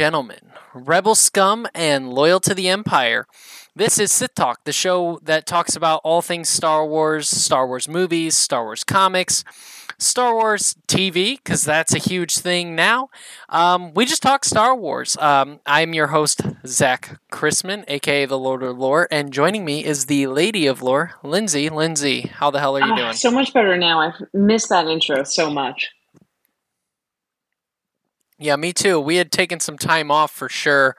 gentlemen, rebel scum and loyal to the Empire. This is Sith Talk, the show that talks about all things Star Wars, Star Wars movies, Star Wars comics, Star Wars TV, because that's a huge thing now. Um, we just talk Star Wars. Um, I'm your host, Zach Chrisman, aka the Lord of Lore, and joining me is the Lady of Lore, Lindsay. Lindsay, how the hell are you Ah, doing? So much better now. I've missed that intro so much. Yeah, me too. We had taken some time off for sure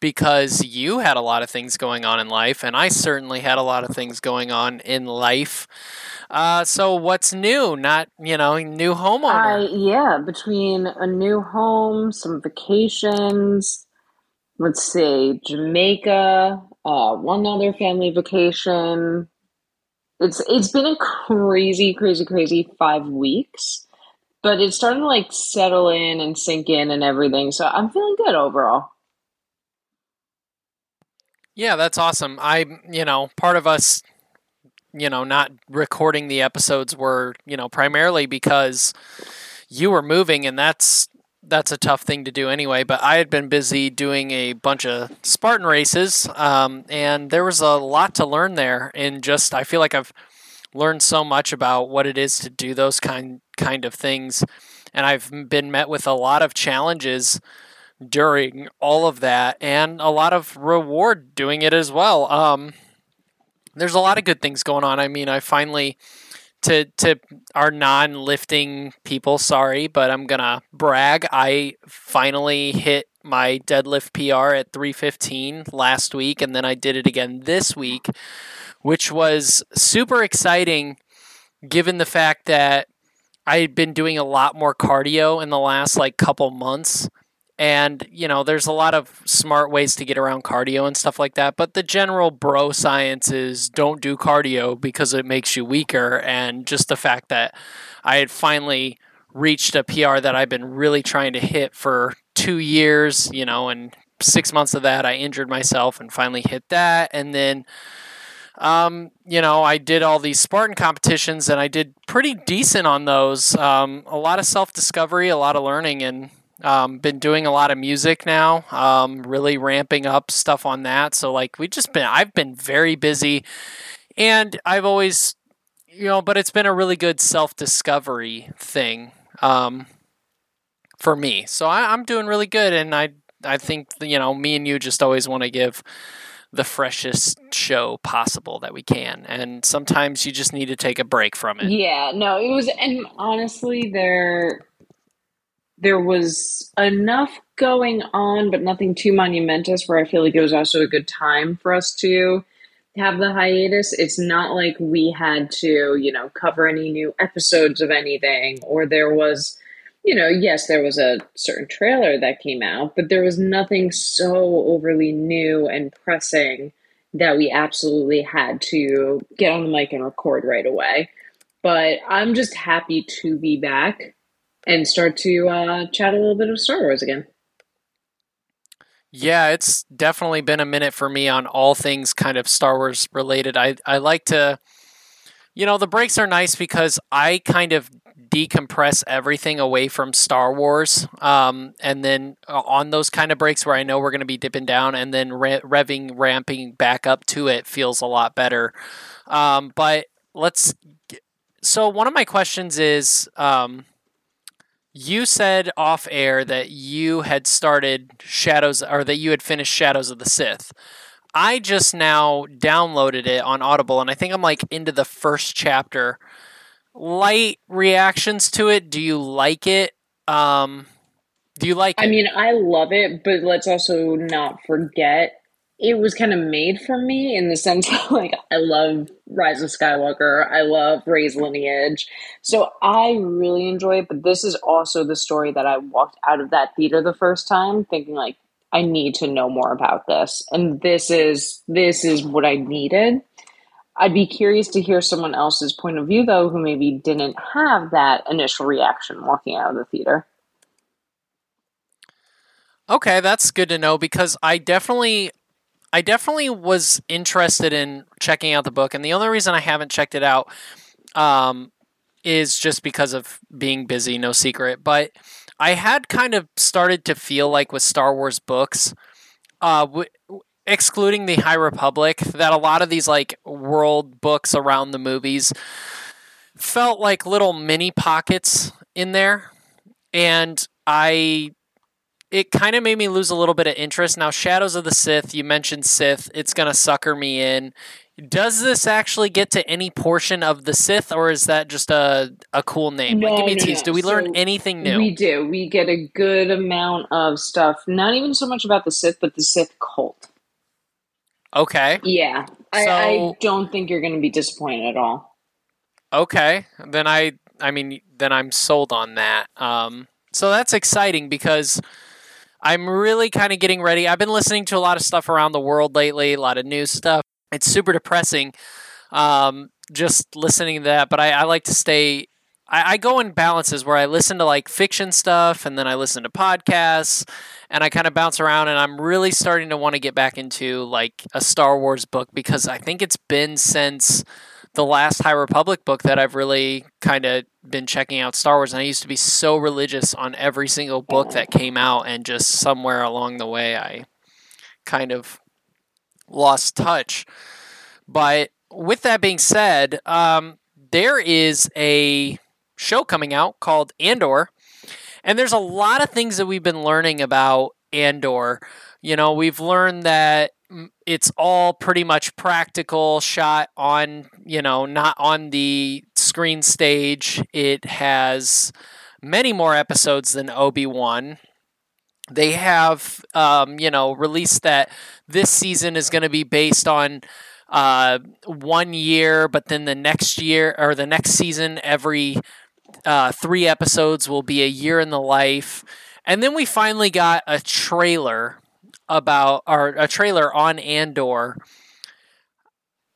because you had a lot of things going on in life, and I certainly had a lot of things going on in life. Uh, so, what's new? Not, you know, new homeowner. yeah, between a new home, some vacations. Let's see, Jamaica, uh, one other family vacation. It's it's been a crazy, crazy, crazy five weeks, but it's starting to like settle in and sink in and everything. So I'm feeling good overall. yeah, that's awesome. I, you know, part of us, you know, not recording the episodes were, you know, primarily because you were moving, and that's that's a tough thing to do anyway. But I had been busy doing a bunch of Spartan races, um, and there was a lot to learn there. And just I feel like I've learned so much about what it is to do those kind kind of things, and I've been met with a lot of challenges during all of that, and a lot of reward doing it as well. Um, there's a lot of good things going on. I mean, I finally to to our non-lifting people, sorry, but I'm gonna brag. I finally hit my deadlift PR at 315 last week, and then I did it again this week, which was super exciting, given the fact that I had been doing a lot more cardio in the last like couple months. And, you know, there's a lot of smart ways to get around cardio and stuff like that. But the general bro science is don't do cardio because it makes you weaker. And just the fact that I had finally reached a PR that I've been really trying to hit for two years, you know, and six months of that, I injured myself and finally hit that. And then, um, you know, I did all these Spartan competitions and I did pretty decent on those. Um, a lot of self discovery, a lot of learning, and um, been doing a lot of music now. Um, really ramping up stuff on that. So like we just been, I've been very busy, and I've always, you know, but it's been a really good self discovery thing um, for me. So I, I'm doing really good, and I I think you know me and you just always want to give the freshest show possible that we can. And sometimes you just need to take a break from it. Yeah, no, it was, and honestly, there there was enough going on, but nothing too monumentous. Where I feel like it was also a good time for us to have the hiatus. It's not like we had to, you know, cover any new episodes of anything, or there was, you know, yes, there was a certain trailer that came out, but there was nothing so overly new and pressing that we absolutely had to get on the mic and record right away. But I'm just happy to be back and start to uh, chat a little bit of Star Wars again. Yeah, it's definitely been a minute for me on all things kind of Star Wars related. I, I like to, you know, the breaks are nice because I kind of decompress everything away from Star Wars. Um, and then uh, on those kind of breaks where I know we're going to be dipping down and then re- revving, ramping back up to it feels a lot better. Um, but let's. So, one of my questions is um, you said off air that you had started Shadows or that you had finished Shadows of the Sith. I just now downloaded it on Audible and I think I'm like into the first chapter. Light reactions to it. Do you like it? Um do you like I it? mean, I love it, but let's also not forget it was kind of made for me in the sense that, like, I love Rise of Skywalker, I love Rey's lineage, so I really enjoy it. But this is also the story that I walked out of that theater the first time thinking, like, I need to know more about this, and this is this is what I needed. I'd be curious to hear someone else's point of view, though, who maybe didn't have that initial reaction walking out of the theater. Okay, that's good to know because I definitely I definitely was interested in checking out the book and the only reason I haven't checked it out um, is just because of being busy, no secret. But I had kind of started to feel like with Star Wars books, uh, w- excluding the High Republic, that a lot of these like world books around the movies felt like little mini pockets in there, and I. It kind of made me lose a little bit of interest. Now, Shadows of the Sith, you mentioned Sith, it's going to sucker me in. Does this actually get to any portion of the Sith, or is that just a, a cool name? No, like, give me a tease. no. Do we learn So anything new? We do. We get a good amount of stuff. Not even so much about the Sith, but the Sith cult. Okay. Yeah, I, I don't think you're going to be disappointed at all. Okay, then I I mean then I'm sold on that. Um, so that's exciting because I'm really kind of getting ready. I've been listening to a lot of stuff around the world lately, a lot of new stuff. It's super depressing, um, just listening to that. But I, I like to stay. I, I go in balances where I listen to like fiction stuff and then I listen to podcasts and I kind of bounce around. And I'm really starting to want to get back into like a Star Wars book because I think it's been since the last High Republic book that I've really kind of been checking out Star Wars. And I used to be so religious on every single book that came out, and just somewhere along the way, I kind of lost touch. But with that being said, um, there is a show coming out called Andor, and there's a lot of things that we've been learning about Andor. You know, we've learned that it's all pretty much practical, shot on, you know, not on the screen stage. It has many more episodes than Obi Wan. They have, um, you know, released that this season is going to be based on uh, one year, but then the next year or the next season, every uh, three episodes will be a year in the life. And then we finally got a trailer about, or a trailer on Andor.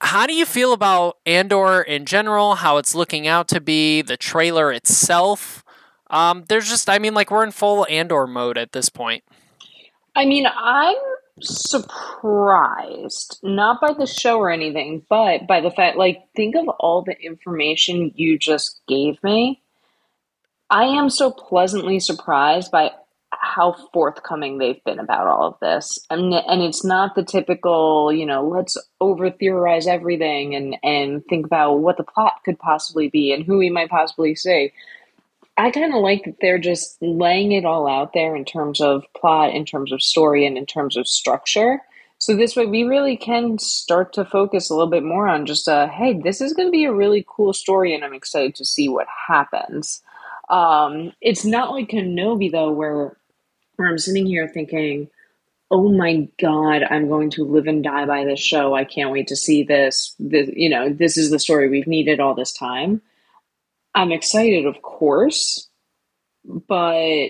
How do you feel about Andor in general? How it's looking out to be, the trailer itself? Um, there's just, I mean, like we're in full Andor mode at this point. I mean, I'm surprised, not by the show or anything, but by the fact, like, think of all the information you just gave me. I am so pleasantly surprised by how forthcoming they've been about all of this. And, and it's not the typical, you know, let's over theorize everything and, and think about what the plot could possibly be and who we might possibly see. I kind of like that they're just laying it all out there in terms of plot, in terms of story, and in terms of structure. So this way, we really can start to focus a little bit more on just, uh, hey, this is going to be a really cool story, and I'm excited to see what happens. Um, it's not like Kenobi though, where where I'm sitting here thinking, oh my god, I'm going to live and die by this show. I can't wait to see this. This, you know, this is the story we've needed all this time. I'm excited, of course, but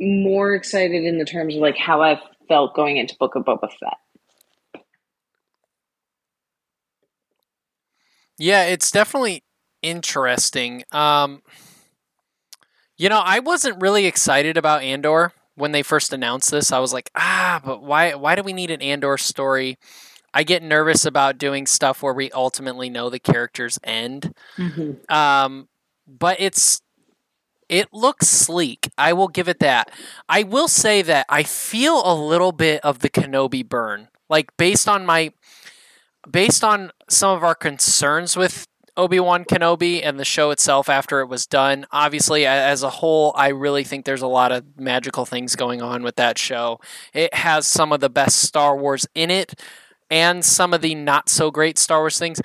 more excited in the terms of like how I felt going into Book of Boba Fett. Yeah, it's definitely interesting. Um, you know, I wasn't really excited about Andor when they first announced this. I was like, ah, but why? Why do we need an Andor story? I get nervous about doing stuff where we ultimately know the characters end. Mm-hmm. Um, but it's it looks sleek. I will give it that. I will say that I feel a little bit of the Kenobi burn, like based on my based on some of our concerns with Obi-Wan Kenobi and the show itself after it was done. Obviously, as a whole, I really think there's a lot of magical things going on with that show. It has some of the best Star Wars in it and some of the not so great Star Wars things.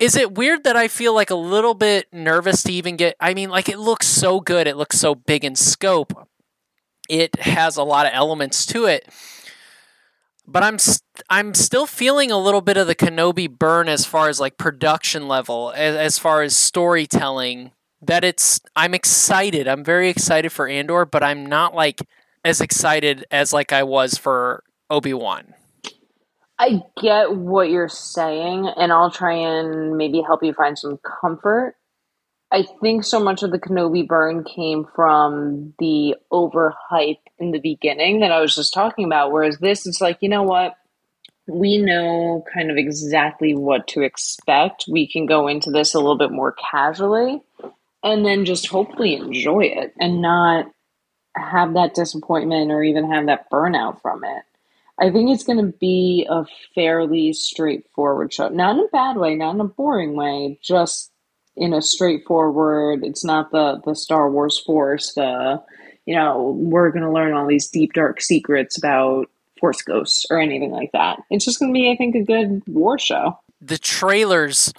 Is it weird that I feel like a little bit nervous to even get I mean, like it looks so good, it looks so big in scope. It has a lot of elements to it but I'm st- I'm still feeling a little bit of the Kenobi burn as far as like production level, as, as far as storytelling. That it's I'm excited. I'm very excited for Andor, but I'm not like as excited as like I was for Obi Wan. I get what you're saying, and I'll try and maybe help you find some comfort. I think so much of the Kenobi burn came from the overhype in the beginning that I was just talking about. Whereas this, it's like, you know what? we know kind of exactly what to expect. We can go into this a little bit more casually and then just hopefully enjoy it and not have that disappointment or even have that burnout from it. I think it's going to be a fairly straightforward show. Not in a bad way, not in a boring way, just in a straightforward, it's not the the Star Wars force, the you know, we're going to learn all these deep dark secrets about force ghosts or anything like that. It's just going to be I think a good war show. The trailers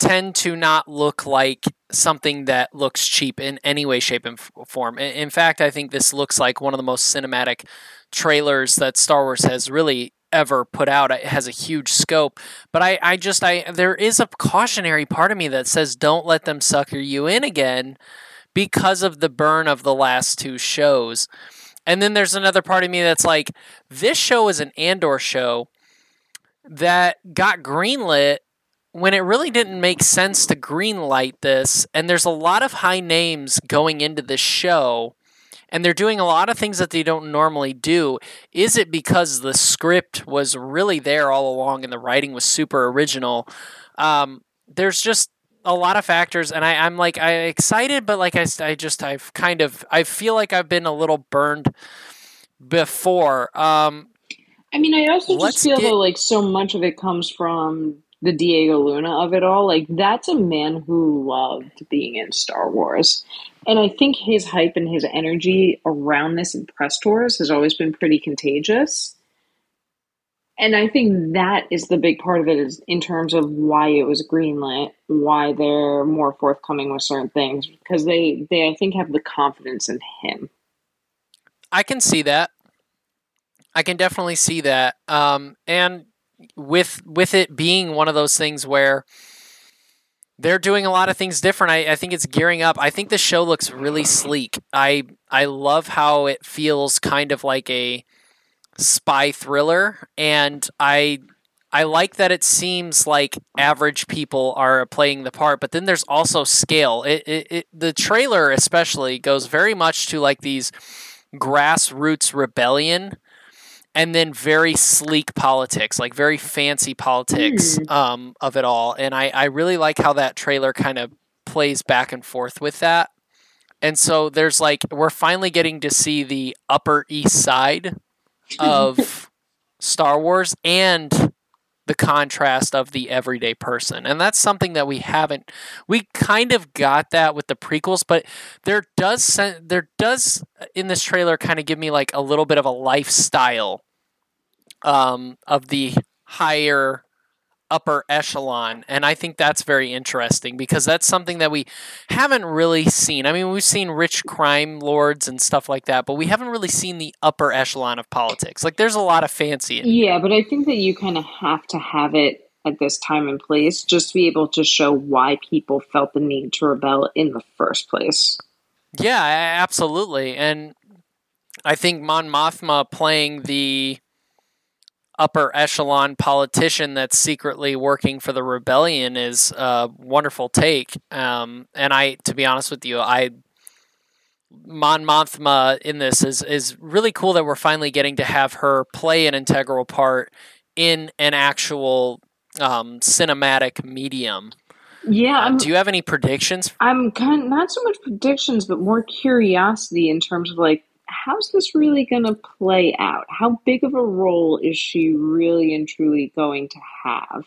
tend to not look like something that looks cheap in any way, shape, and form. In fact, I think this looks like one of the most cinematic trailers that Star Wars has really ever put out. It has a huge scope, but I, I just, I there is a cautionary part of me that says don't let them sucker you in again because of the burn of the last two shows. And then there's another part of me that's like, this show is an Andor show that got greenlit when it really didn't make sense to greenlight this, and there's a lot of high names going into this show, and they're doing a lot of things that they don't normally do. Is it because the script was really there all along and the writing was super original? Um, there's just a lot of factors, and I, I'm like I'm excited, but like I, I just I've kind of I feel like I've been a little burned before. Um, I mean, I also just feel get, that like so much of it comes from the Diego Luna of it all, like that's a man who loved being in Star Wars. And I think his hype and his energy around this in press tours has always been pretty contagious. And I think that is the big part of it is in terms of why it was greenlit, why they're more forthcoming with certain things, because they, they I think have the confidence in him. I can see that. I can definitely see that. Um, and with with it being one of those things where they're doing a lot of things different. I, I think it's gearing up. I think the show looks really sleek. I I love how it feels kind of like a spy thriller, and I I like that it seems like average people are playing the part, but then there's also scale. It, it, it the trailer especially goes very much to like these grassroots rebellion and then very sleek politics, like very fancy politics mm. um, of it all. And I, I really like how that trailer kind of plays back and forth with that. And so there's like, we're finally getting to see the Upper East Side of Star Wars and the contrast of the everyday person. And that's something that we haven't we kind of got that with the prequels, but there does there does in this trailer kind of give me like a little bit of a lifestyle um, of the higher upper echelon and i think that's very interesting because that's something that we haven't really seen. I mean we've seen rich crime lords and stuff like that but we haven't really seen the upper echelon of politics. Like there's a lot of fancy yeah but i think that you kind of have to have it at this time and place just to be able to show why people felt the need to rebel in the first place. Yeah absolutely and i think mon mothma playing the upper echelon politician that's secretly working for the rebellion is a wonderful take. Um, and I, to be honest with you, I Mon Mothma in this is is really cool that we're finally getting to have her play an integral part in an actual um, cinematic medium. Yeah. Uh, do you have any predictions? I'm kind of, not so much predictions, but more curiosity in terms of like how's this really going to play out? How big of a role is she really and truly going to have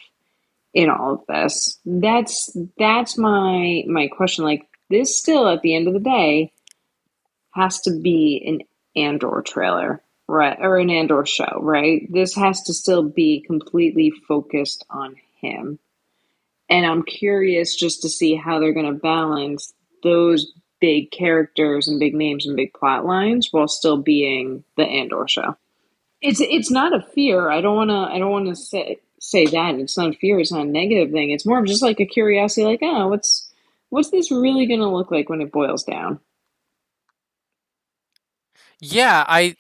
in all of this? That's that's my my question. Like this, still at the end of the day, has to be an Andor trailer, right, or an Andor show, right? This has to still be completely focused on him. And I'm curious just to see how they're going to balance those big characters and big names and big plot lines while still being the Andor show. It's it's not a fear. I don't want to. I don't want to say say that. It's not a fear. It's not a negative thing. It's more of just like a curiosity. Like, oh, what's what's this really going to look like when it boils down? Yeah, I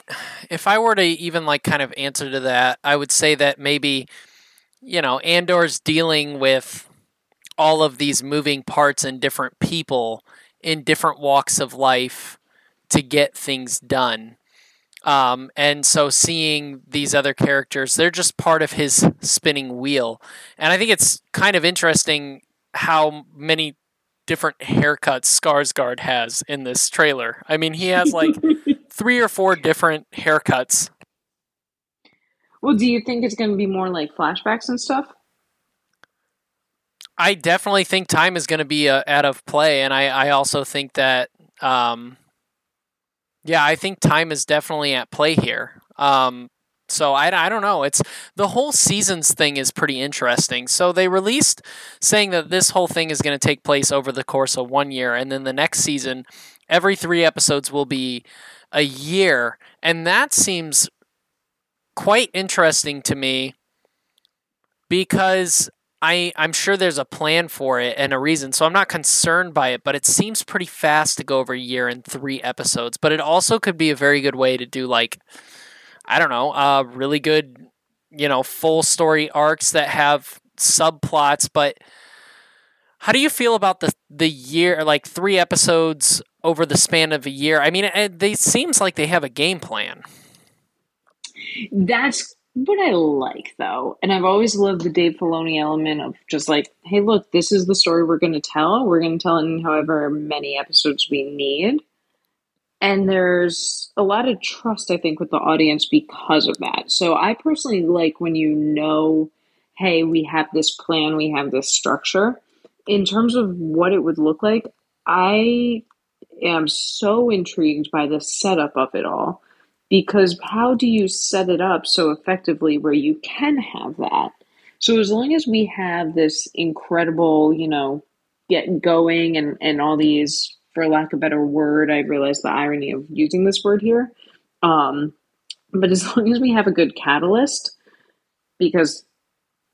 if I were to even like kind of answer to that, I would say that maybe you know, Andor's dealing with all of these moving parts and different people in different walks of life to get things done. Um, and so seeing these other characters, they're just part of his spinning wheel. And I think it's kind of interesting how many different haircuts Skarsgård has in this trailer. I mean, he has like three or four different haircuts. Well, do you think it's going to be more like flashbacks and stuff? I definitely think time is going to be uh, out of play, and I, I also think that, um, yeah, I think time is definitely at play here. Um, so I, I don't know. It's the whole seasons thing is pretty interesting. So they released saying that this whole thing is going to take place over the course of one year, and then the next season, every three episodes will be a year, and that seems quite interesting to me because I I'm sure there's a plan for it and a reason. So I'm not concerned by it, but it seems pretty fast to go over a year in 3 episodes. But it also could be a very good way to do like I don't know, uh really good, you know, full story arcs that have subplots, but how do you feel about the the year like 3 episodes over the span of a year? I mean, it, it seems like they have a game plan. That's what I like, though. And I've always loved the Dave Filoni element of just like, hey, look, this is the story we're going to tell. We're going to tell it in however many episodes we need. And there's a lot of trust, I think, with the audience because of that. So I personally like when you know, hey, we have this plan, we have this structure. In terms of what it would look like, I am so intrigued by the setup of it all because how do you set it up so effectively where you can have that? So as long as we have this incredible, you know, get going and and all these, for lack of a better word, I realize the irony of using this word here. Um, but as long as we have a good catalyst, because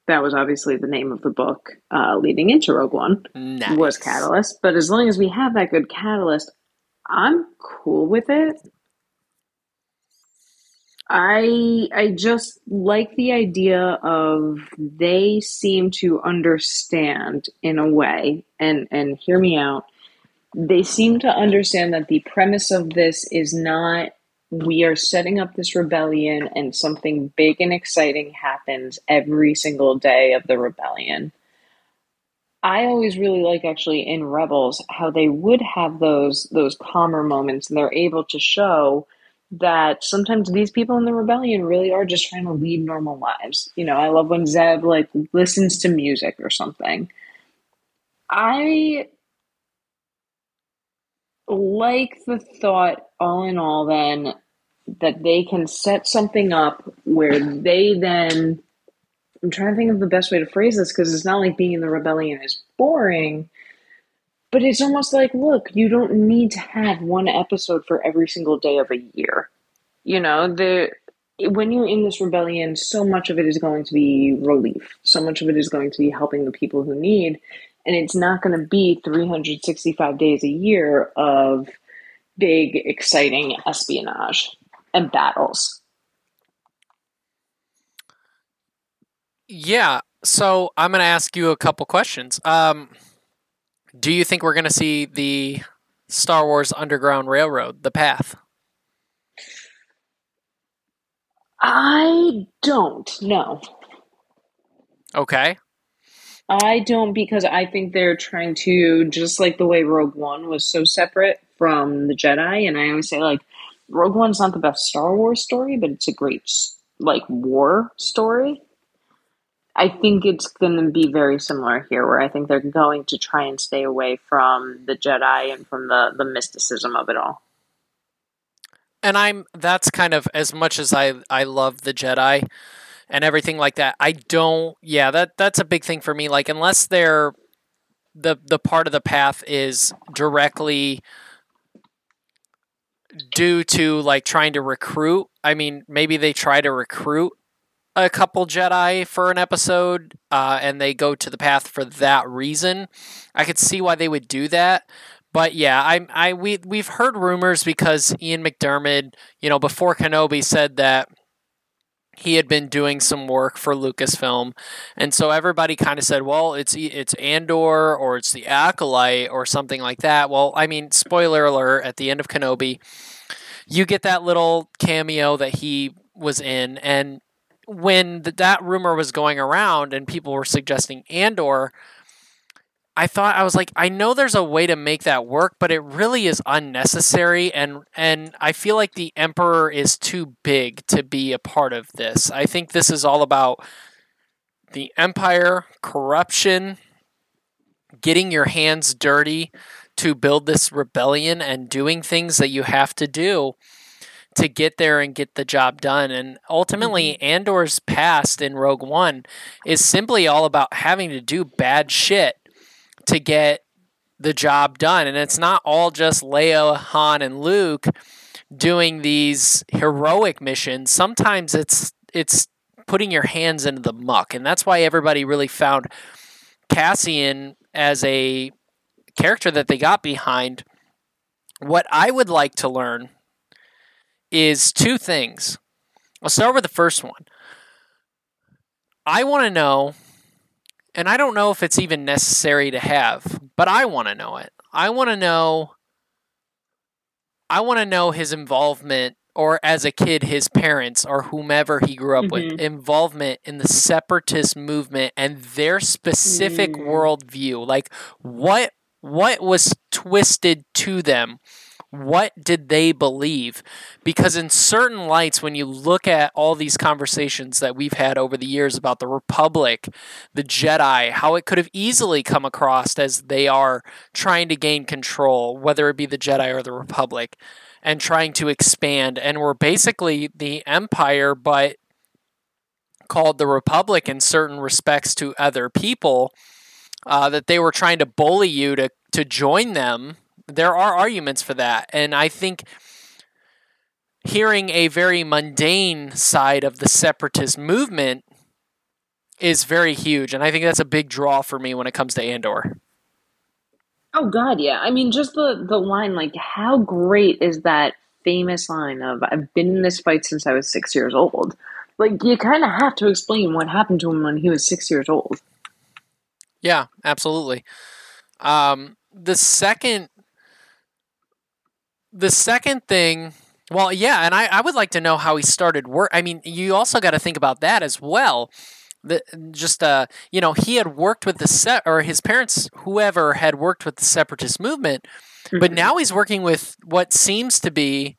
that was obviously the name of the book uh, leading into Rogue One Nice. was Catalyst. But as long as we have that good catalyst, I'm cool with it. I I just like the idea of they seem to understand in a way and and hear me out. They seem to understand that the premise of this is not we are setting up this rebellion and something big and exciting happens every single day of the rebellion. I always really like actually in Rebels how they would have those those calmer moments and they're able to show that sometimes these people in the rebellion really are just trying to lead normal lives. You know, I love when Zeb like listens to music or something. I like the thought all in all then that they can set something up where they then I'm trying to think of the best way to phrase this because it's not like being in the rebellion is boring, but it's almost like, look, you don't need to have one episode for every single day of a year. You know, the when you're in this rebellion, so much of it is going to be relief. So much of it is going to be helping the people who need, and it's not going to be 365 days a year of big, exciting espionage and battles. Yeah. So I'm going to ask you a couple questions. Um, do you think we're going to see the Star Wars Underground Railroad, the path? I don't know. Okay. I don't because I think they're trying to just like the way Rogue One was so separate from the Jedi, and I always say like Rogue One's not the best Star Wars story, but it's a great like war story. I think it's going to be very similar here, where I think they're going to try and stay away from the Jedi and from the the mysticism of it all. And I'm that's kind of as much as I I love the Jedi and everything like that. I don't yeah, that that's a big thing for me like unless they're the the part of the path is directly due to like trying to recruit. I mean, maybe they try to recruit a couple Jedi for an episode, uh, and they go to the path for that reason. I could see why they would do that, but yeah, I, I, we, we've heard rumors because Ian McDiarmid, you know, before Kenobi said that he had been doing some work for Lucasfilm, and so everybody kind of said, "Well, it's it's Andor or it's the Acolyte or something like that." Well, I mean, spoiler alert: at the end of Kenobi, you get that little cameo that he was in, and when th- that rumor was going around and people were suggesting Andor, I thought I was like, I know there's a way to make that work, but it really is unnecessary, and and I feel like the Emperor is too big to be a part of this. I think this is all about the Empire, corruption, getting your hands dirty to build this rebellion, and doing things that you have to do to get there and get the job done. And ultimately, mm-hmm. Andor's past in Rogue One is simply all about having to do bad shit to get the job done. And it's not all just Leia, Han, and Luke doing these heroic missions. Sometimes it's it's putting your hands into the muck. And that's why everybody really found Cassian as a character that they got behind. What I would like to learn is two things. I'll start with the first one. I want to know and I don't know if it's even necessary to have, but I want to know it. I want to know I want to know his involvement or as a kid his parents or whomever he grew up Mhm. with involvement in the separatist movement and their specific Mm. worldview like what what was twisted to them what did they believe? Because in certain lights when you look at all these conversations that we've had over the years about the republic the jedi how it could have easily come across as they are trying to gain control whether it be the jedi or the republic and trying to expand and we're basically the empire but called the republic in certain respects to other people uh, that they were trying to bully you to to join them there are arguments for that and i think hearing a very mundane side of the separatist movement is very huge and i think that's a big draw for me when it comes to andor Oh God, yeah. I mean, just the the line, like, how great is that famous line of "I've been in this fight since I was six years old." Like, you kind of have to explain what happened to him when he was six years old. Yeah, absolutely. Um, the second, the second thing, well, yeah, and I, I would like to know how he started work. I mean, you also got to think about that as well. The, just uh, you know, he had worked with the set, or his parents, whoever had worked with the separatist movement, but Mhm. now he's working with what seems to be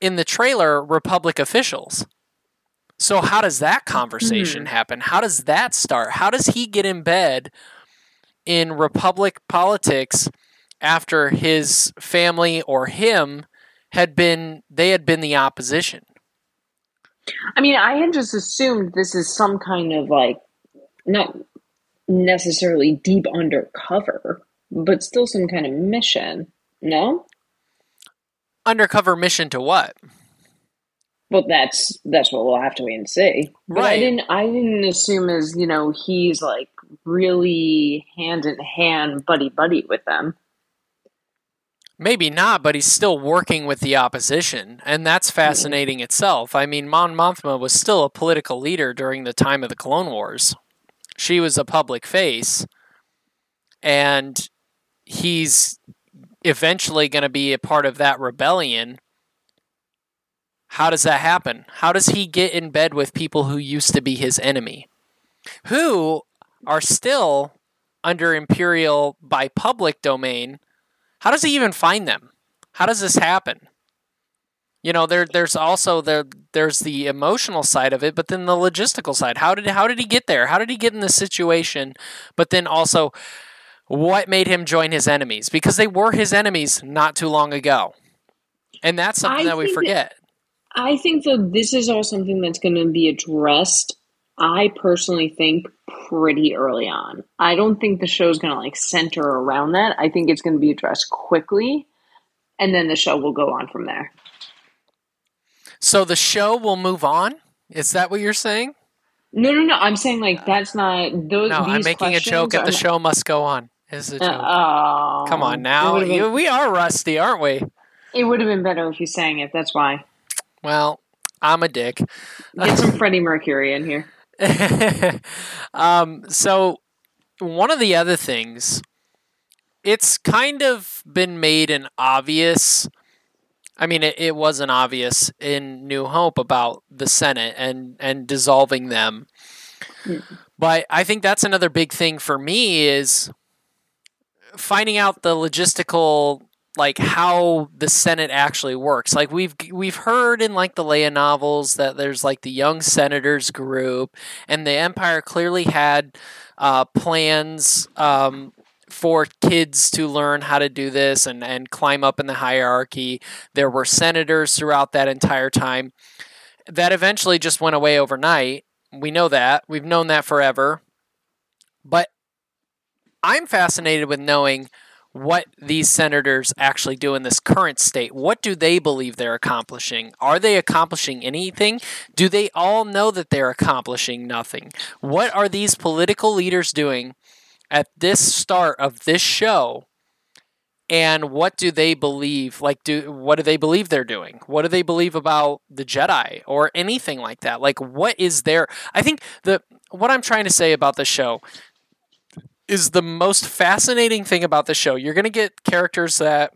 in the trailer Republic officials. So how does that conversation happen? How does that start? How does he get in bed in Republic politics after his family or him had been they had been the opposition? I mean, I had just assumed this is some kind of like, not necessarily deep undercover, but still some kind of mission. No? Undercover mission to what? Well, that's that's what we'll have to wait and see. But I didn't I didn't assume as you know he's like really hand in hand, buddy buddy with them. Maybe not, but he's still working with the opposition, and that's mm-hmm. fascinating itself. I mean, Mon Mothma was still a political leader during the time of the Clone Wars. She was a public face, and he's eventually going to be a part of that rebellion. How does that happen? How does he get in bed with people who used to be his enemy, who are still under Imperial by public domain? How does he even find them? How does this happen? You know, there there's also there there's the emotional side of it, but then the logistical side. How did how did he get there? How did he get in this situation? But then also what made him join his enemies? Because they were his enemies not too long ago. And that's something I that we think that- forget. I think that this is all something that's going to be addressed. I personally think pretty early on. I don't think the show's going to like center around that. I think it's going to be addressed quickly, and then the show will go on from there. So the show will move on? Is that what you're saying? No, no, no. I'm saying like that's not those. No, I'm making a joke at the not- show must go on. Is a joke. Uh, oh, Come on now. You, been, we are rusty, aren't we? it would have been better if you sang it. That's why. Well, I'm a dick. Get some Freddie Mercury in here. um, so one of the other things, it's kind of been made an obvious I mean, it, it wasn't obvious in New Hope about the Senate and and dissolving them. Mm. But I think that's another big thing for me is finding out the logistical like how the Senate actually works. Like we've we've heard in like the Leia novels that there's like the young senators group, and the Empire clearly had uh, plans um, for kids to learn how to do this and and climb up in the hierarchy. There were senators throughout that entire time. That eventually just went away overnight. We know that. We've known that forever. But I'm fascinated with knowing what these senators actually do in this current state. What do they believe they're accomplishing? Are they accomplishing anything? Do they all know that they're accomplishing nothing? What are these political leaders doing at this start of this show? And what do they believe? Like, do what do they believe they're doing? What do they believe about the Jedi or anything like that? Like, what is there? I think the what I'm trying to say about the show is the most fascinating thing about the show. You're going to get characters that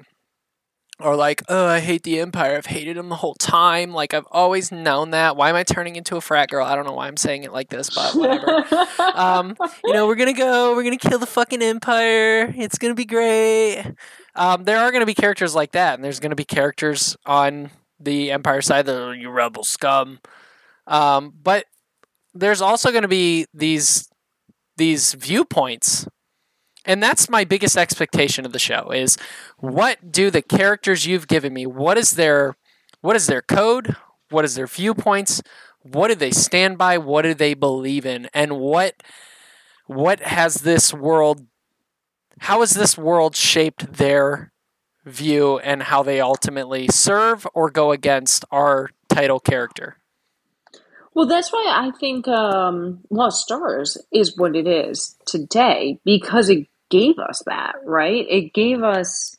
are like, oh, I hate the Empire. I've hated them the whole time. Like, I've always known that. Why am I turning into a frat girl? I don't know why I'm saying it like this, but whatever. um, you know, we're going to go, we're going to kill the fucking Empire. It's going to be great. Um, there are going to be characters like that, and there's going to be characters on the Empire side that are you rebel scum. Um, but there's also going to be these these viewpoints. And that's my biggest expectation of the show is what do the characters you've given me what is their what is their code? What is their viewpoints? What do they stand by? What do they believe in? And what what has this world how has this world shaped their view and how they ultimately serve or go against our title character Well, that's why I think um, Lost Stars is what it is today because it gave us that, right? It gave us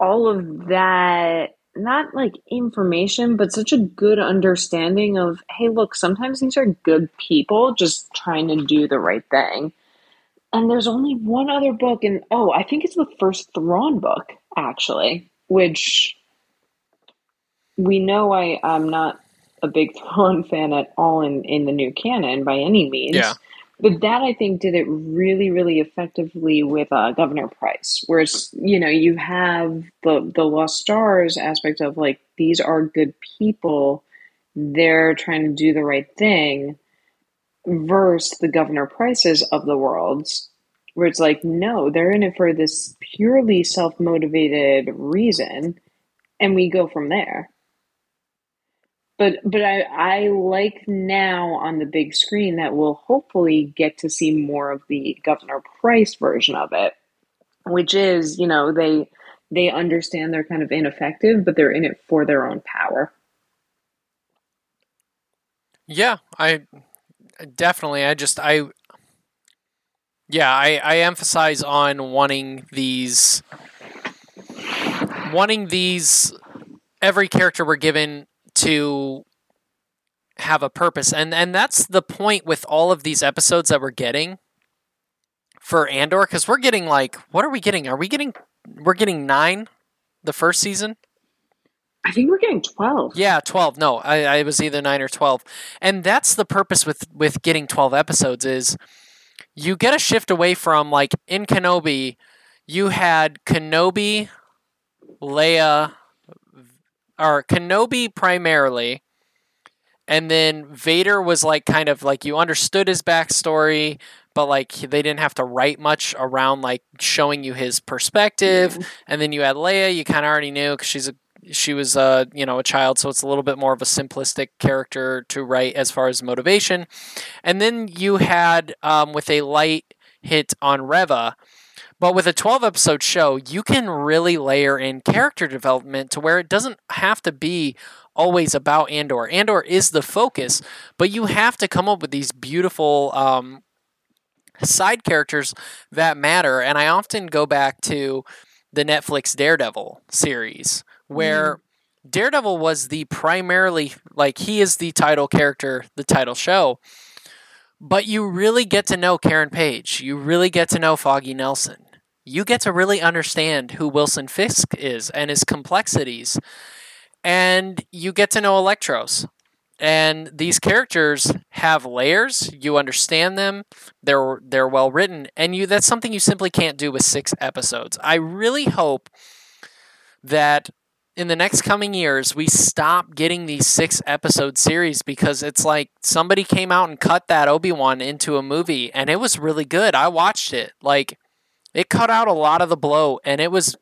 all of that, not like information, but such a good understanding of hey, look, sometimes these are good people just trying to do the right thing. And there's only one other book, and oh, I think it's the first Thrawn book, actually, which we know I, I'm not a big Thrawn fan at all in, in the new canon by any means. Yeah. But that I think did it really, really effectively with uh, Governor Pryce, whereas you know you have the the Lost Stars aspect of like these are good people, they're trying to do the right thing, versus the Governor Pryces of the worlds, where it's like no, they're in it for this purely self motivated reason, and we go from there but but I, I like now on the big screen that we'll hopefully get to see more of the Governor Pryce version of it, which is you know they they understand they're kind of ineffective, but they're in it for their own power. Yeah, I definitely. I just I yeah, I I emphasize on wanting these wanting these every character we're given to have a purpose. And and that's the point with all of these episodes that we're getting for Andor cuz we're getting like what are we getting? Are we getting we're getting 9 the first season? I think we're getting twelve. Yeah, 12. No, I, I was either 9 or 12. And that's the purpose with with getting 12 episodes is you get a shift away from like in Kenobi you had Kenobi, Leia, or Kenobi primarily, and then Vader was like kind of like you understood his backstory, but like they didn't have to write much around like showing you his perspective. Mhm. And then you had Leia, you kind of already knew because she's a she was a you know a child, so it's a little bit more of a simplistic character to write as far as motivation. And then you had um, with a light hit on Reva. But with a 12 episode show, you can really layer in character development to where it doesn't have to be always about Andor. Andor is the focus, but you have to come up with these beautiful um, side characters that matter. And I often go back to the Netflix Daredevil series, where Daredevil was the primarily, like, he is the title character, the title show. But you really get to know Karen Page. You really get to know Foggy Nelson. You get to really understand who Wilson Fisk is and his complexities. and you get to know Electros. And these characters have layers. You understand them. They're they're well written, and you that's something you simply can't do with six episodes. I really hope that in the next coming years we stop getting these six episode series because it's like somebody came out and cut that Obi-Wan into a movie and it was really good. I watched it. Like it cut out a lot of the blow and it was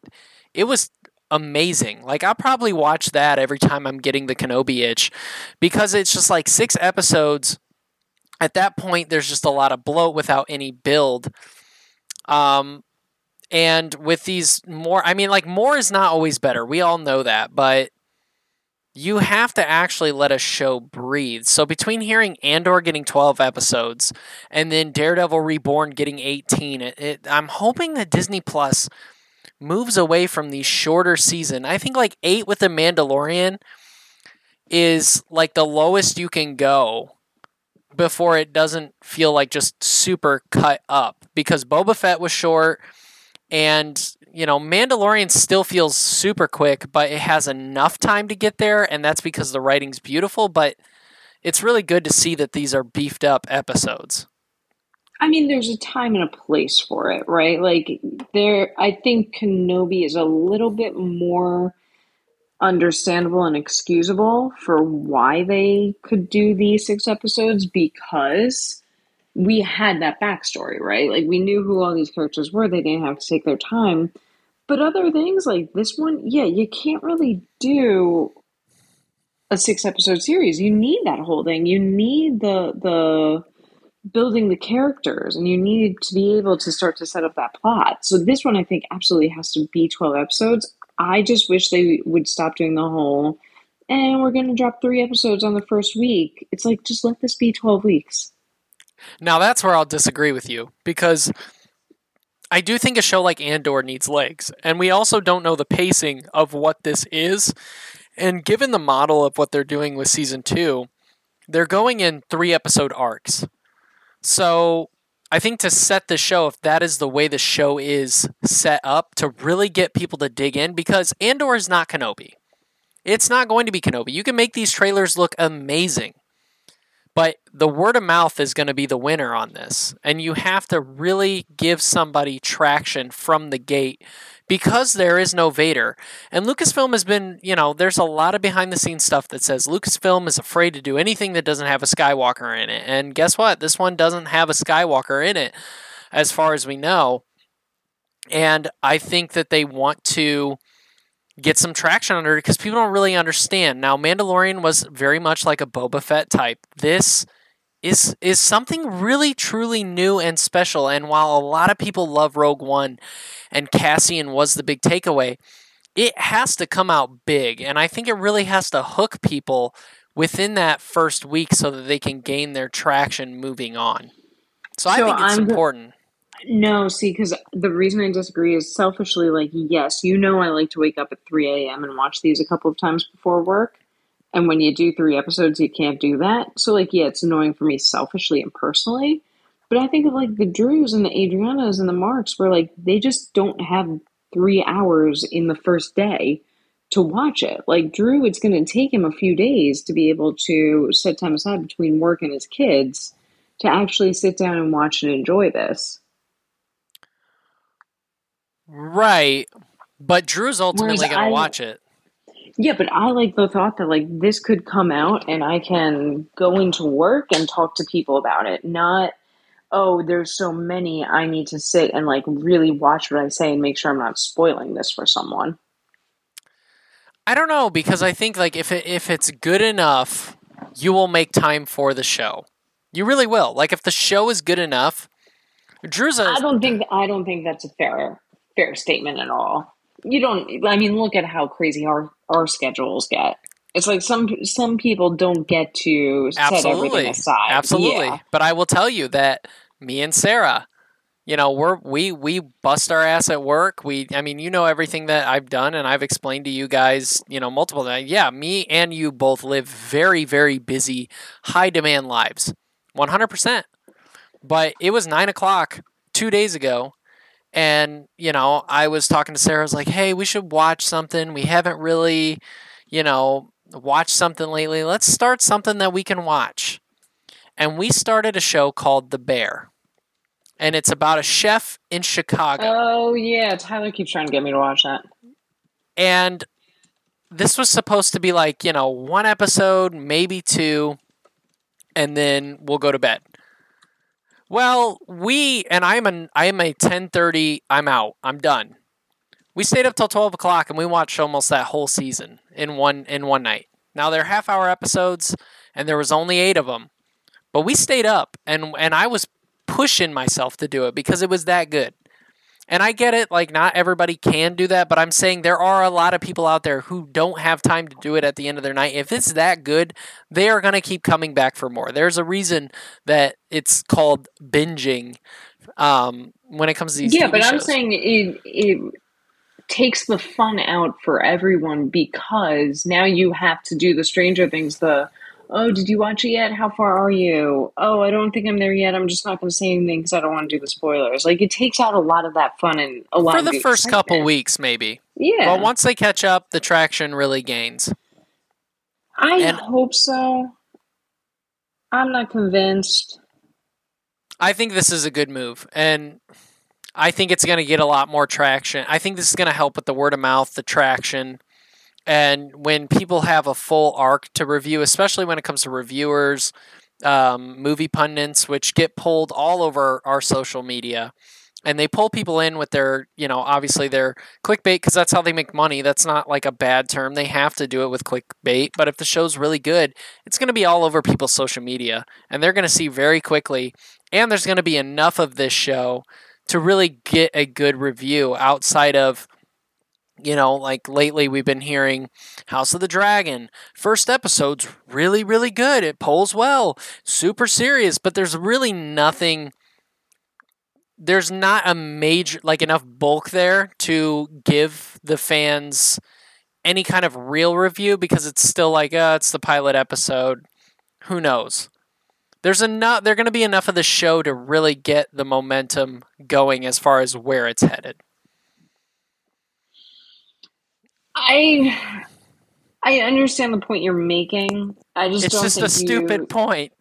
it was amazing. Like I probably watch that every time I'm getting the Kenobi itch because it's just like six episodes. At that point, there's just a lot of bloat without any build. Um, and with these more, I mean, like more is not always better. We all know that, but you have to actually let a show breathe. So between hearing Andor getting 12 episodes and then Daredevil Reborn getting 18, it, it, I'm hoping that Disney Plus moves away from these shorter season. I think like 8 with the Mandalorian is like the lowest you can go before it doesn't feel like just super cut up because Boba Fett was short and you know Mandalorian still feels super quick but it has enough time to get there and that's because the writing's beautiful but it's really good to see that these are beefed up episodes. I mean, there's a time and a place for it, right? Like there, I think Kenobi is a little bit more understandable and excusable for why they could do these six episodes because we had that backstory, right? Like we knew who all these characters were. They didn't have to take their time. But other things like this one, yeah, you can't really do a six episode series. You need that whole thing. You need the the building the characters and you need to be able to start to set up that plot. So this one I think absolutely has to be 12 episodes. I just wish they would stop doing the whole and we're going to drop 3 episodes on the first week. It's like just let this be 12 weeks. Now that's where I'll disagree with you because I do think a show like Andor needs legs and we also don't know the pacing of what this is. And given the model of what they're doing with season 2, they're going in 3 episode arcs. So I think to set the show, if that is the way the show is set up, to really get people to dig in, because Andor is not Kenobi. It's not going to be Kenobi. You can make these trailers look amazing, but the word of mouth is going to be the winner on this. And you have to really give somebody traction from the gate because there is no Vader. And Lucasfilm has been, you know, there's a lot of behind the scenes stuff that says Lucasfilm is afraid to do anything that doesn't have a Skywalker in it. And guess what? This one doesn't have a Skywalker in it, as far as we know. And I think that they want to get some traction under it because people don't really understand. Now, Mandalorian was very much like a Boba Fett type. This is is something really truly new and special. And while a lot of people love Rogue One and Cassian was the big takeaway, it has to come out big. And I think it really has to hook people within that first week so that they can gain their traction moving on. So, so I think it's I'm important. No, see, because the reason I disagree is selfishly, like, yes, you know, I like to wake up at 3 a.m. and watch these a couple of times before work. And when you do three episodes, you can't do that. So, like, yeah, it's annoying for me selfishly and personally. But I think of like the Drews and the Adrianas and the Marks where like they just don't have three hours in the first day to watch it. Like Drew, it's going to take him a few days to be able to set time aside between work and his kids to actually sit down and watch and enjoy this. Right. But Drew's ultimately going to watch it. Yeah, but I like the thought that like this could come out and I can go into work and talk to people about it, not oh, there's so many, I need to sit and like really watch what I say and make sure I'm not spoiling this for someone. I don't know because I think like if it, if it's good enough, you will make time for the show. You really will. Like if the show is good enough, Drew's. I don't think I don't think that's a fair fair statement at all. You don't. I mean, look at how crazy our our schedules get. It's like some some people don't get to Absolutely. set everything aside. Absolutely. Yeah. But I will tell you that me and Sarah, you know, we're we we bust our ass at work. We I mean, you know everything that I've done and I've explained to you guys, you know, multiple times. Yeah, me and you both live very, very busy, high demand lives. One hundred percent. But it was nine o'clock two days ago and you know i was talking to sarah i was like hey we should watch something we haven't really you know, watched something lately. Let's start something that we can watch. And we started a show called The Bear. And it's about a chef in Chicago. Oh yeah, Tyler keeps trying to get me to watch that. And this was supposed to be like, you know, one episode, maybe two, and then we'll go to bed. Well, we and I'm an I'm a ten thirty. I'm out. I'm done. We stayed up till twelve o'clock and we watched almost that whole season in one in one night. Now they're half hour episodes, and there was only eight of them, but we stayed up and and I was pushing myself to do it because it was that good. And I get it, like not everybody can do that, but I'm saying there are a lot of people out there who don't have time to do it at the end of their night. If it's that good, they are going to keep coming back for more. There's a reason that it's called binging um, when it comes to these. Yeah, TV but I'm saying it it takes the fun out for everyone because now you have to do the Stranger Things. The oh, did you watch it yet? How far are you? Oh, I don't think I'm there yet. I'm just not going to say anything because I don't want to do the spoilers. Like it takes out a lot of that fun and a lot for the first couple weeks, maybe. Yeah, But once they catch up, the traction really gains. I and- hope so. I'm not convinced. I think this is a good move, and I think it's going to get a lot more traction. I think this is going to help with the word of mouth, the traction, and when people have a full arc to review, especially when it comes to reviewers, um, movie pundits, which get pulled all over our social media. And they pull people in with their, you know, obviously their clickbait because that's how they make money. That's not like a bad term. They have to do it with clickbait. But if the show's really good, it's going to be all over people's social media. And they're going to see very quickly and there's going to be enough of this show to really get a good review outside of you know like lately we've been hearing house of the dragon. First episode's really really good. It polls well. Super serious but there's really nothing there's not a major like enough bulk there to give the fans any kind of real review because it's still like uh it's the pilot episode. Who knows? There's enough there're going to be enough of the show to really get the momentum going as far as where it's headed I I understand the point you're making. I just it's just a stupid you- point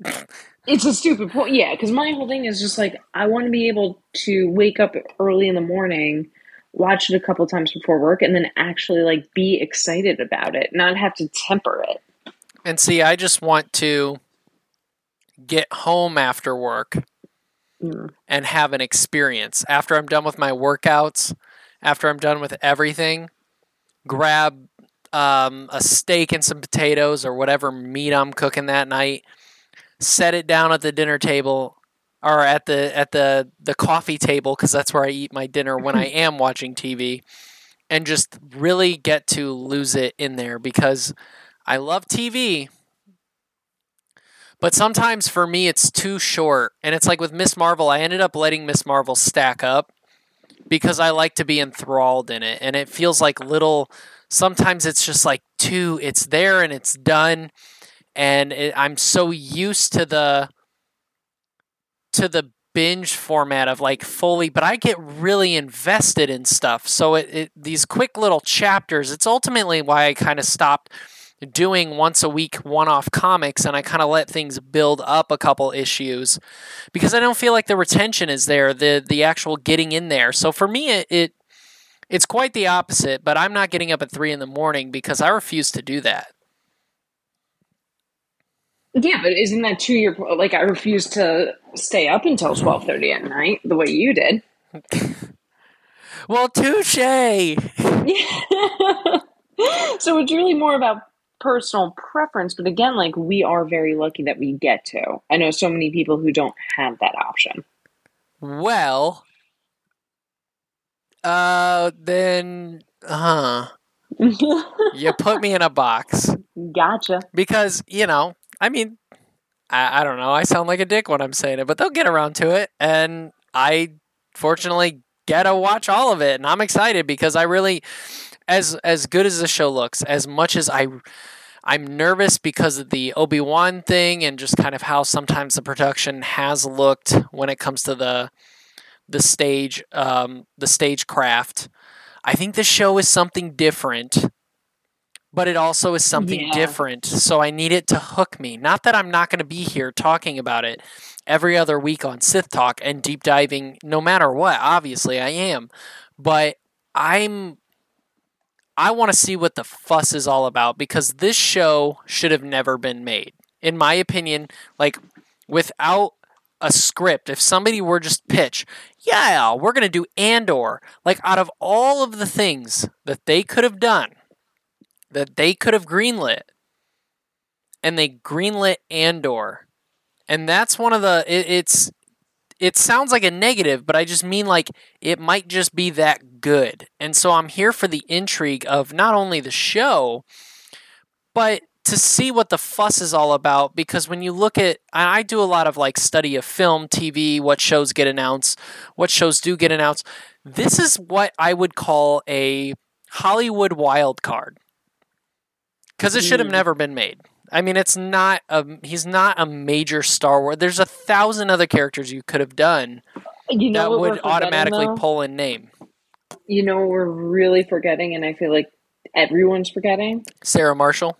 It's a stupid point. Yeah, because my whole thing is just like I want to be able to wake up early in the morning, watch it a couple times before work, and then actually like be excited about it, not have to temper it. and see i just want to get home after work Mm. and have an experience after i'm done with my workouts after i'm done with everything grab um, a steak and some potatoes or whatever meat i'm cooking that night set it down at the dinner table or at the at the the coffee table because that's where i eat my dinner when i am watching tv and just really get to lose it in there because i love tv but sometimes for me it's too short and it's like with miss marvel i ended up letting miss marvel stack up because i like to be enthralled in it and it feels like little sometimes it's just like two, it's there and it's done and it, i'm so used to the to the binge format of like fully but i get really invested in stuff so it, it these quick little chapters it's ultimately why i kind of stopped doing once a week one off comics and I kind of let things build up a couple issues because I don't feel like the retention is there, the the actual getting in there. So for me it, it it's quite the opposite, but I'm not getting up at three in the morning because I refuse to do that. Yeah, but isn't that to your like? I refuse to stay up until twelve thirty at night the way you did. Well, touche. so it's really more about personal preference but again like we are very lucky that we get to i know so many people who don't have that option Well, uh, then, huh? You put me in a box gotcha because you know, I mean, I, I don't know. I sound like a dick when I'm saying it, but they'll get around to it, and I fortunately get to watch all of it, and I'm excited because I really, as as good as the show looks, as much as I. I'm nervous because of the Obi Wan thing and just kind of how sometimes the production has looked when it comes to the the stage um, the stagecraft. I think the show is something different, but it also is something Yeah. different. So I need it to hook me. Not that I'm not going to be here talking about it every other week on Sith Talk and deep diving no matter what. Obviously, I am. But I'm I want to see what the fuss is all about because this show should have never been made. In my opinion, like without a script, if somebody were just pitch, yeah, we're going to do Andor, like out of all of the things that they could have done, that they could have greenlit, and they greenlit Andor. And that's one of the it, it's it sounds like a negative, but I just mean like it might just be that good. And so I'm here for the intrigue of not only the show, but to see what the fuss is all about because when you look at I do a lot of like study of film, TV, what shows get announced, what shows do get announced. This is what I would call a Hollywood wild card. Cuz it should have Mm. never been made. I mean, it's not a he's not a major Star Wars. There's a thousand other characters you could have done You know that would automatically pull in name. You know we're really forgetting, and I feel like everyone's forgetting. Sarah Marshall.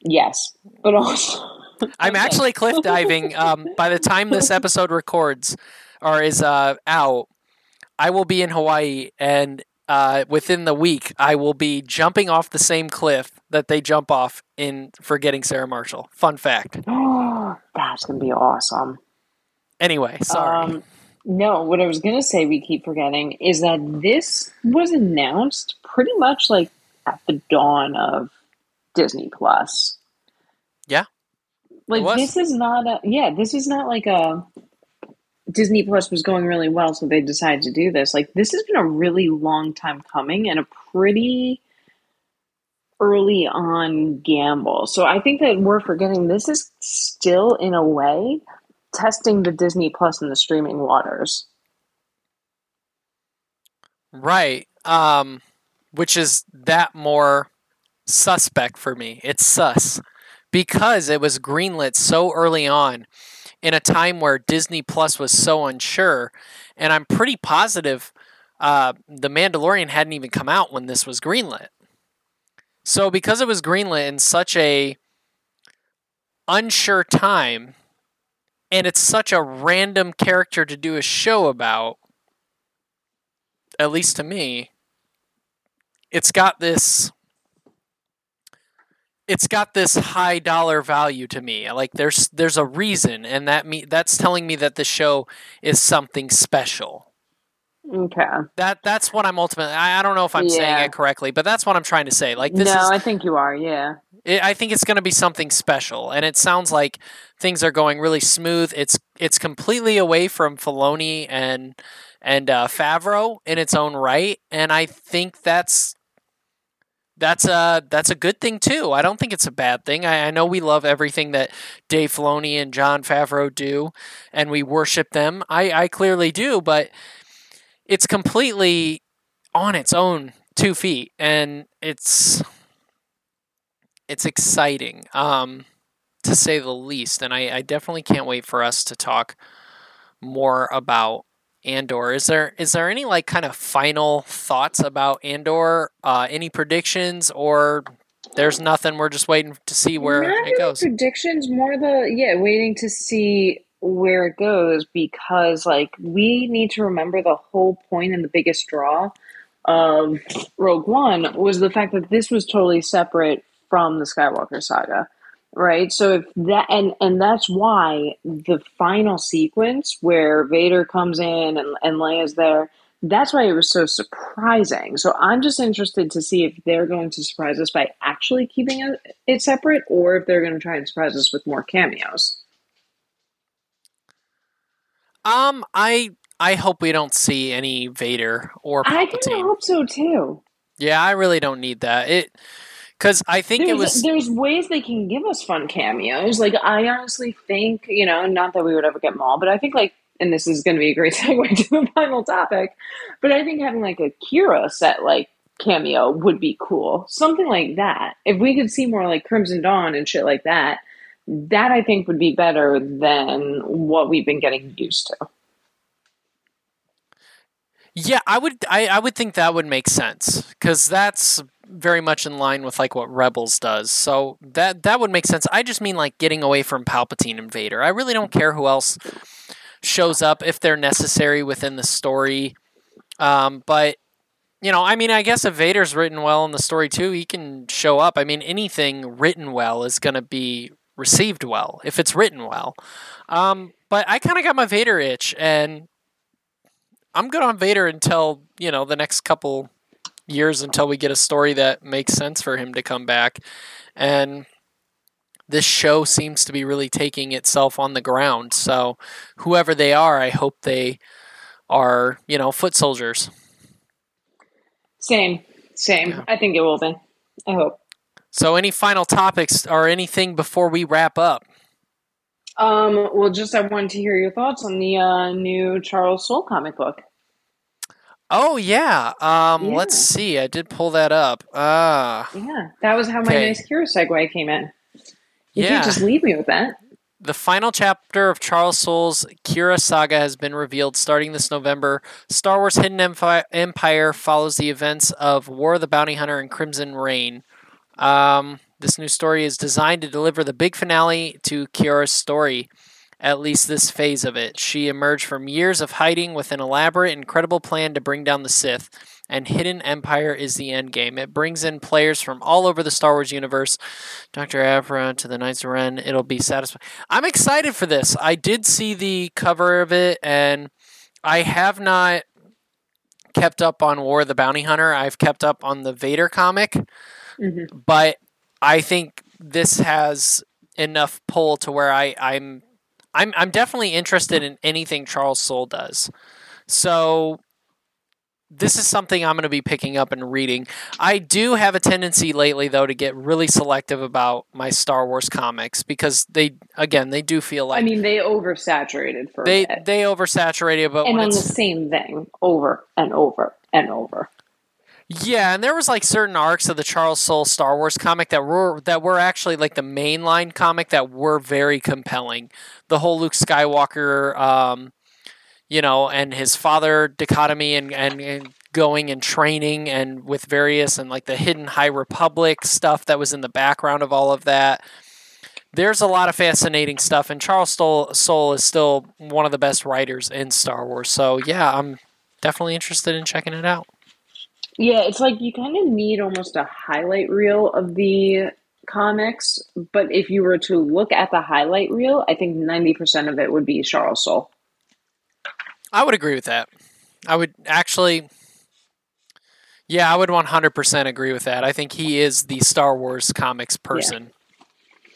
Yes, but also I'm actually cliff diving. Um, by the time this episode records or is uh, out, I will be in Hawaii, and uh, within the week, I will be jumping off the same cliff that they jump off in Forgetting Sarah Marshall. Fun fact. that's gonna be awesome. Anyway, sorry. Um, no, what I was gonna say, we keep forgetting, is that this was announced pretty much like at the dawn of Disney Plus. Yeah. like this is not a yeah, this is not like a Disney Plus was going really well, so they decided to do this. Like this has been a really long time coming and a pretty early on gamble. So I think that we're forgetting this is still in a way testing the Disney Plus and the streaming waters. Right. Um, which is that more suspect for me. It's sus because it was greenlit so early on in a time where Disney Plus was so unsure, and I'm pretty positive uh, the Mandalorian hadn't even come out when this was greenlit. So because it was greenlit in such a unsure time, and it's such a random character to do a show about, at least to me, it's got this it's got this high dollar value to me. Like there's there's a reason and that me that's telling me that the show is something special. Okay. That that's what I'm ultimately I, I don't know if I'm saying it correctly, but that's what I'm trying to say. Like this no, is I think you are, yeah. it, I think it's going to be something special, and it sounds like things are going really smooth. It's it's completely away from Filoni and and uh, Favreau in its own right, and I think that's that's a that's a good thing too. I don't think it's a bad thing. I, I know we love everything that Dave Filoni and Jon Favreau do, and we worship them. I, I clearly do, but it's completely on its own two feet, and it's it's exciting, um, to say the least. And I, I definitely can't wait for us to talk more about Andor. Is there is there any like kind of final thoughts about Andor? Uh, any predictions or there's nothing? We're just waiting to see where Not it goes. predictions, more the yeah, waiting to see where it goes because like we need to remember the whole point and the biggest draw of Rogue One was the fact that this was totally separate from the Skywalker saga. Right? So if that and and that's why the final sequence where Vader comes in and, and Leia's there, that's why it was so surprising. So I'm just interested to see if they're going to surprise us by actually keeping it, it separate or if they're going to try and surprise us with more cameos. Um, I I hope we don't see any Vader or I kind of hope so too. Yeah, I really don't need that. It because I think it There's, was there's ways they can give us fun cameos. Like I honestly think, you know, not that we would ever get all, but I think like, and this is going to be a great segue to the final topic, but I think having like a Qi'ra set like cameo would be cool. Something like that. If we could see more like Crimson Dawn and shit like that, that I think would be better than what we've been getting used to. Yeah, I would I, I would think that would make sense because that's very much in line with like what Rebels does. So that that would make sense. I just mean like getting away from Palpatine and Vader. I really don't care who else shows up if they're necessary within the story. Um, but you know, I mean, I guess if Vader's written well in the story too, he can show up. I mean, anything written well is going to be received well if it's written well. Um, but I kind of got my Vader itch, and I'm good on Vader until you know the next couple years until we get a story that makes sense for him to come back. And this show seems to be really taking itself on the ground. So whoever they are, I hope they are, you know, foot soldiers. Same, same. Yeah. I think it will be. I hope. So, any final topics or anything before we wrap up? Um, well, just I wanted to hear your thoughts on the uh, new Charles Soule comic book. Oh yeah. Um, yeah. let's see. I did pull that up. Ah. Uh, yeah, that was how my okay. nice Qi'ra segue came in. You yeah. can't just leave me with that. The final chapter of Charles Soule's Qi'ra saga has been revealed starting this November. Star Wars Hidden Empire follows the events of War of the Bounty Hunter and Crimson Reign. Um, this new story is designed to deliver the big finale to Qi'ra's story at least this phase of it. She emerged from years of hiding with an elaborate, incredible plan to bring down the Sith, and Hidden Empire is the end game. It brings in players from all over the Star Wars universe, Dr. Aphra to the Knights of Ren. It'll be satisfying. I'm excited for this. I did see the cover of it, and I have not kept up on War of the Bounty Hunter. I've kept up on the Vader comic, mm-hmm. but I think this has enough pull to where I, I'm I'm I'm definitely interested in anything Charles Soule does. So this is something I'm going to be picking up and reading. I do have a tendency lately though to get really selective about my Star Wars comics because they again they do feel like I mean they oversaturated for they they oversaturated but and on the same thing over and over and over. Yeah, and there was like certain arcs of the Charles Soule Star Wars comic that were that were actually like the mainline comic that were very compelling. The whole Luke Skywalker, um, you know, and his father dichotomy and, and, and going and training and with various and like the hidden High Republic stuff that was in the background of all of that. There's a lot of fascinating stuff, and Charles Soule is still one of the best writers in Star Wars. So yeah, I'm definitely interested in checking it out. Yeah, it's like you kind of need almost a highlight reel of the comics, but if you were to look at the highlight reel, I think 90% of it would be Charles Soule. I would agree with that. I would actually Yeah, I would 100% agree with that. I think he is the Star Wars comics person.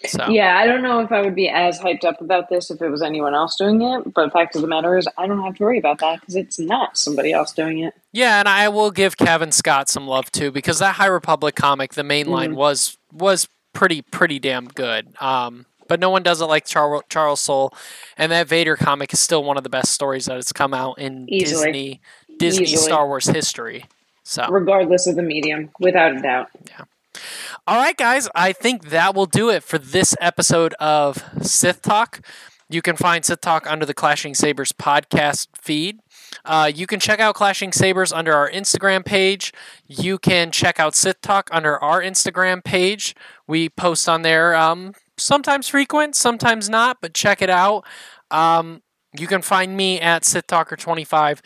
So. Yeah, I don't know if I would be as hyped up about this if it was anyone else doing it, but the fact of the matter is, I don't have to worry about that because it's not somebody else doing it. Yeah, and I will give Cavan Scott some love too because that High Republic comic, the main line, mm. was was pretty pretty damn good. Um, but no one does it like Charles Charles Soule, and that Vader comic is still one of the best stories that has come out in Easily. Disney Disney Easily. Star Wars history. So regardless of the medium, without a doubt. Yeah. All right, guys, I think that will do it for this episode of Sith Talk. You can find Sith Talk under the Clashing Sabers podcast feed. Uh, you can check out Clashing Sabers under our Instagram page. You can check out Sith Talk under our Instagram page. We post on there um, sometimes frequent, sometimes not, but check it out. Um, you can find me at Sith Talker25.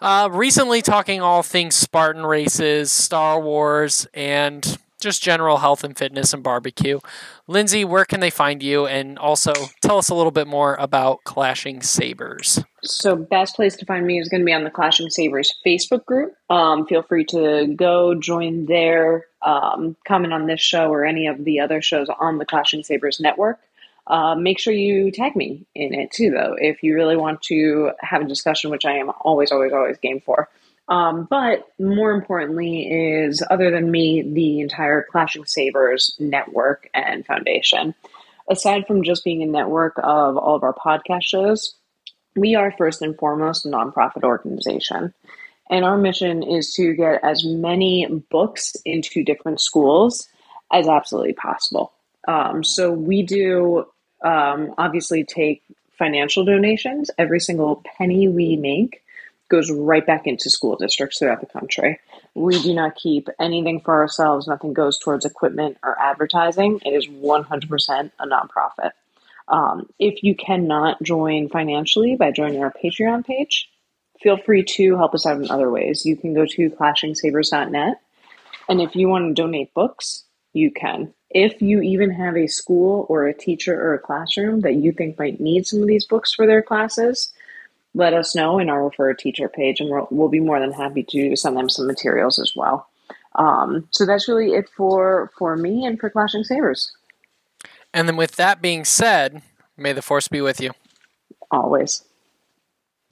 Uh, recently, talking all things Spartan races, Star Wars, and just general health and fitness and barbecue. Lindsay, where can they find you? And also tell us a little bit more about Clashing Sabers. So, best place to find me is going to be on the Clashing Sabers Facebook group. Um, feel free to go join there, um, comment on this show or any of the other shows on the Clashing Sabers network. Uh, make sure you tag me in it too, though, if you really want to have a discussion, which I am always, always, always game for. Um, but more importantly, is other than me, the entire Clashing Sabers network and foundation. Aside from just being a network of all of our podcast shows, we are first and foremost a nonprofit organization. And our mission is to get as many books into different schools as absolutely possible. Um, so we do um, obviously take financial donations. Every single penny we make goes right back into school districts throughout the country. We do not keep anything for ourselves, nothing goes towards equipment or advertising. It is 100% a nonprofit. Um, if you cannot join financially by joining our Patreon page, feel free to help us out in other ways. You can go to clashingsabers.net, and if you want to donate books, you can. If you even have a school or a teacher or a classroom that you think might need some of these books for their classes, let us know in our refer a teacher page, and we'll, we'll be more than happy to send them some materials as well. Um, so that's really it for for me and for Clashing Sabers. And then, with that being said, may the force be with you. Always.